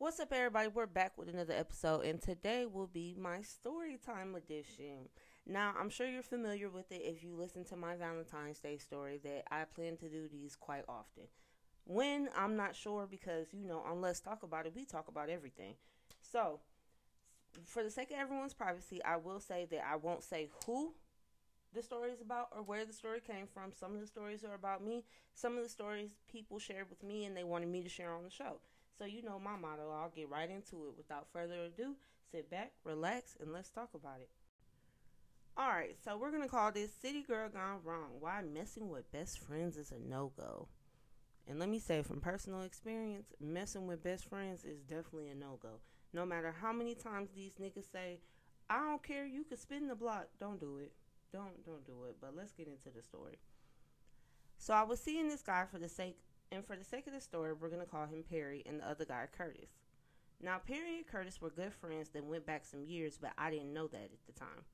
What's up, everybody? We're back with another episode, and today will be my story time edition. Now, I'm sure you're familiar with it if you listen to my Valentine's Day story that I plan to do these quite often. When, I'm not sure because, you know, on Let's Talk About It, we talk about everything. So, for the sake of everyone's privacy, I will say that I won't say who the story is about or where the story came from. Some of the stories are about me, some of the stories people shared with me and they wanted me to share on the show. So, you know my motto. I'll get right into it. Without further ado, sit back, relax, and let's talk about it. Alright, so we're going to call this City Girl Gone Wrong Why Messing with Best Friends is a No Go. And let me say, from personal experience, messing with best friends is definitely a no go. No matter how many times these niggas say, I don't care, you can spin the block, don't do it. Don't don't do it. But let's get into the story. So I was seeing this guy for the sake and for the sake of the story, we're going to call him Perry and the other guy Curtis. Now, Perry and Curtis were good friends that went back some years, but I didn't know that at the time.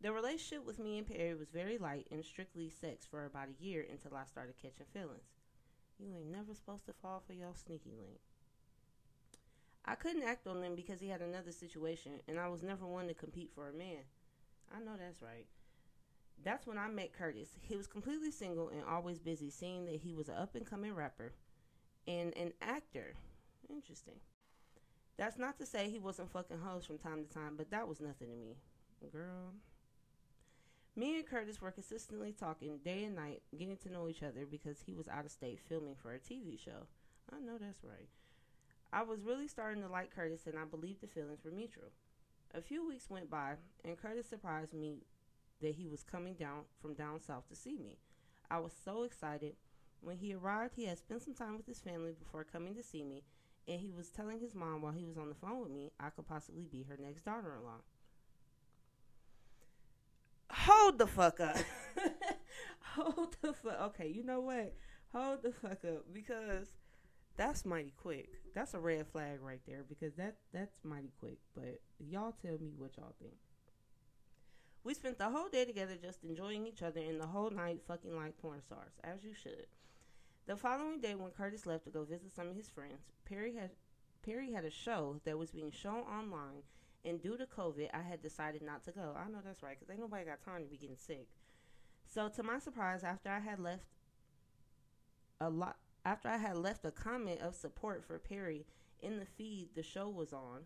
The relationship with me and Perry was very light and strictly sex for about a year until I started catching feelings. You ain't never supposed to fall for your sneaky link. I couldn't act on him because he had another situation, and I was never one to compete for a man. I know that's right. That's when I met Curtis. He was completely single and always busy, seeing that he was an up and coming rapper and an actor. Interesting. That's not to say he wasn't fucking hoes from time to time, but that was nothing to me. Girl. Me and Curtis were consistently talking day and night, getting to know each other because he was out of state filming for a TV show. I know that's right. I was really starting to like Curtis and I believed the feelings were mutual. A few weeks went by and Curtis surprised me that he was coming down from down south to see me. I was so excited. When he arrived, he had spent some time with his family before coming to see me, and he was telling his mom while he was on the phone with me I could possibly be her next daughter in law. Hold the fuck up. Hold the fuck. Okay, you know what? Hold the fuck up because that's mighty quick. That's a red flag right there because that that's mighty quick. But y'all tell me what y'all think. We spent the whole day together just enjoying each other and the whole night fucking like porn stars, as you should. The following day, when Curtis left to go visit some of his friends, Perry had Perry had a show that was being shown online, and due to COVID, I had decided not to go. I know that's right, because ain't nobody got time to be getting sick. So, to my surprise, after I had left a lot, after I had left a comment of support for Perry in the feed the show was on,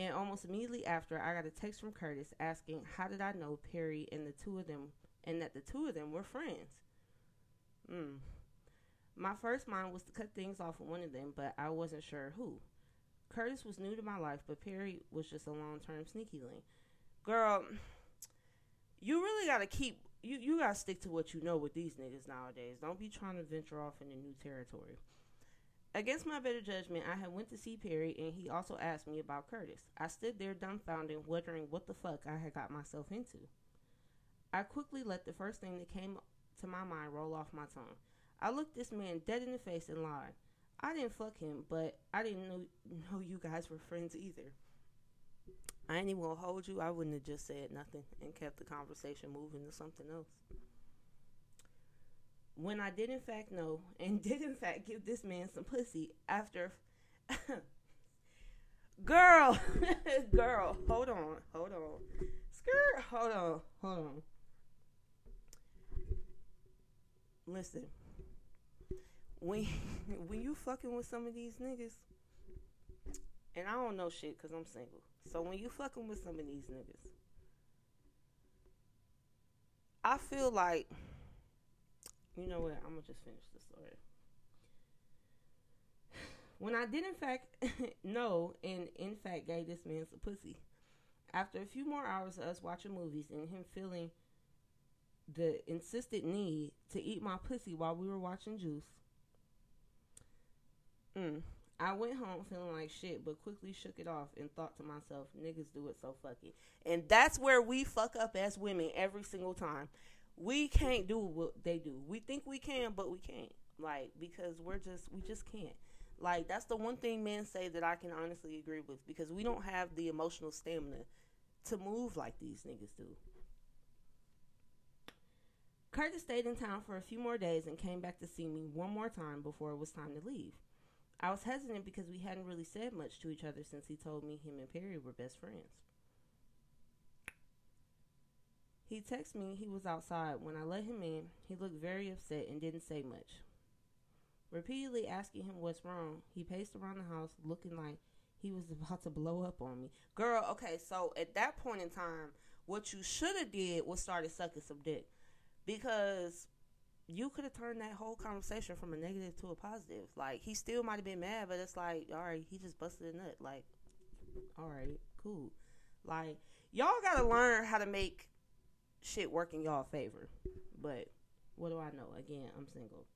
and almost immediately after, I got a text from Curtis asking how did I know Perry and the two of them, and that the two of them were friends. Hmm. My first mind was to cut things off with one of them, but I wasn't sure who. Curtis was new to my life, but Perry was just a long term sneaky link. Girl, you really gotta keep you you gotta stick to what you know with these niggas nowadays. Don't be trying to venture off into new territory. Against my better judgment, I had went to see Perry, and he also asked me about Curtis. I stood there dumbfounded, wondering what the fuck I had got myself into. I quickly let the first thing that came to my mind roll off my tongue. I looked this man dead in the face and lied. I didn't fuck him, but I didn't know, know you guys were friends either. I ain't even gonna hold you. I wouldn't have just said nothing and kept the conversation moving to something else when I did in fact know and did in fact give this man some pussy after girl girl hold on hold on. Skirt hold on hold on. Listen when when you fucking with some of these niggas and I don't know shit cuz I'm single so when you fucking with some of these niggas I feel like you know what? I'm gonna just finish the story. When I did in fact know and in fact gave this man some pussy, after a few more hours of us watching movies and him feeling the insistent need to eat my pussy while we were watching Juice, mm, I went home feeling like shit, but quickly shook it off and thought to myself, niggas do it so fucking. And that's where we fuck up as women every single time we can't do what they do. We think we can, but we can't. Like because we're just we just can't. Like that's the one thing men say that I can honestly agree with because we don't have the emotional stamina to move like these niggas do. Curtis stayed in town for a few more days and came back to see me one more time before it was time to leave. I was hesitant because we hadn't really said much to each other since he told me him and Perry were best friends. He texted me he was outside. When I let him in, he looked very upset and didn't say much. Repeatedly asking him what's wrong, he paced around the house looking like he was about to blow up on me. Girl, okay, so at that point in time, what you should have did was started sucking some dick. Because you could have turned that whole conversation from a negative to a positive. Like he still might have been mad, but it's like, all right, he just busted a nut. Like, all right, cool. Like y'all gotta learn how to make shit work in y'all favor. But what do I know? Again, I'm single.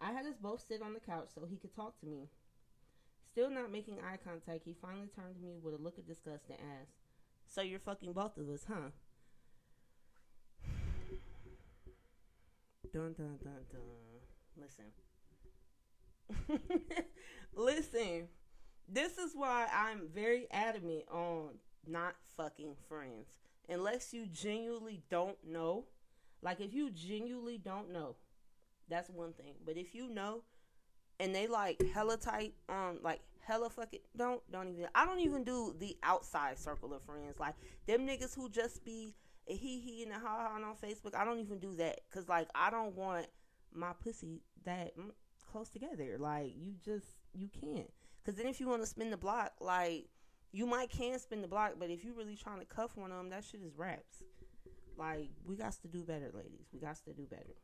I had us both sit on the couch so he could talk to me. Still not making eye contact, he finally turned to me with a look of disgust and asked, So you're fucking both of us, huh? Dun dun dun dun. Listen. Listen. This is why I'm very adamant on not fucking friends. Unless you genuinely don't know. Like if you genuinely don't know, that's one thing. But if you know and they like hella tight, um, like hella fucking don't don't even I don't even do the outside circle of friends. Like them niggas who just be a he he and a ha ha on Facebook. I don't even do that because like I don't want my pussy that close together. Like you just you can't. Because then if you want to spin the block, like you might can spin the block, but if you really trying to cuff one of them, that shit is raps. Like we got to do better, ladies. We got to do better.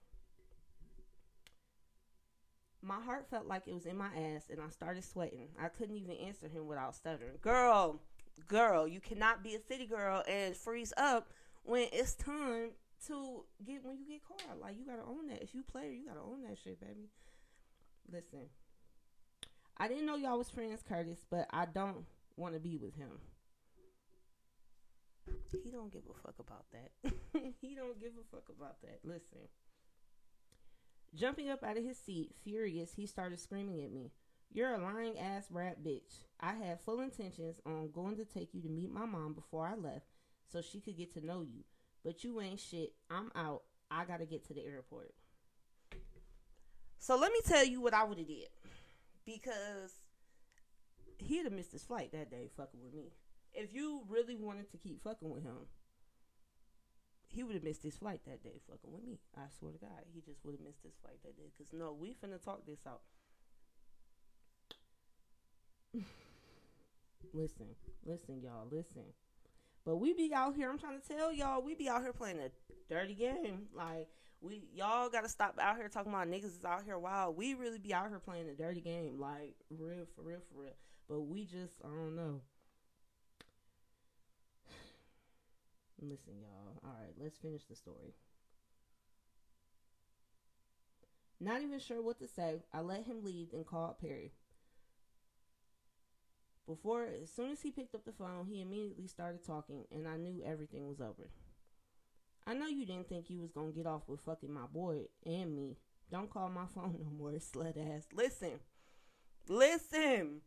My heart felt like it was in my ass, and I started sweating. I couldn't even answer him without stuttering. Girl, girl, you cannot be a city girl and freeze up when it's time to get when you get caught. Like you gotta own that. If you play, you gotta own that shit, baby. Listen, I didn't know y'all was friends, Curtis, but I don't want to be with him. He don't give a fuck about that. he don't give a fuck about that. Listen. Jumping up out of his seat, furious, he started screaming at me. You're a lying ass rat bitch. I had full intentions on going to take you to meet my mom before I left, so she could get to know you. But you ain't shit. I'm out. I gotta get to the airport. So let me tell you what I would have did. Because he'd have missed his flight that day fucking with me. If you really wanted to keep fucking with him, he would have missed his flight that day fucking with me. I swear to God. He just would have missed his flight that day. Because no, we finna talk this out. listen, listen, y'all, listen. But we be out here. I'm trying to tell y'all, we be out here playing a dirty game. Like we, y'all got to stop out here talking about niggas is out here wild. We really be out here playing a dirty game, like real for real for real. But we just, I don't know. Listen, y'all. All right, let's finish the story. Not even sure what to say, I let him leave and called Perry. Before, as soon as he picked up the phone, he immediately started talking, and I knew everything was over. I know you didn't think you was gonna get off with fucking my boy and me. Don't call my phone no more, slut ass. Listen, listen.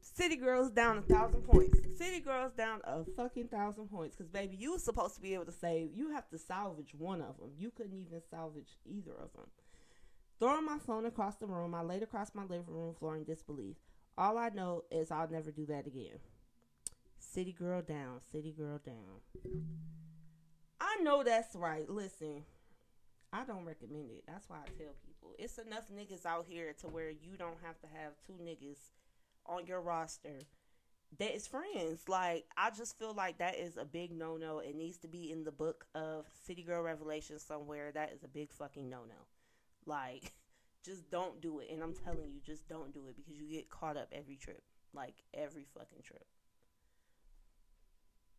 City girls down a thousand points. City girls down a fucking thousand points. Cause baby, you was supposed to be able to save. You have to salvage one of them. You couldn't even salvage either of them. Throwing my phone across the room, I laid across my living room floor in disbelief. All I know is I'll never do that again. City girl down, city girl down. I know that's right. Listen, I don't recommend it. That's why I tell people it's enough niggas out here to where you don't have to have two niggas on your roster that is friends. Like I just feel like that is a big no no. It needs to be in the book of City Girl Revelation somewhere. That is a big fucking no no. Like just don't do it. And I'm telling you, just don't do it because you get caught up every trip. Like every fucking trip.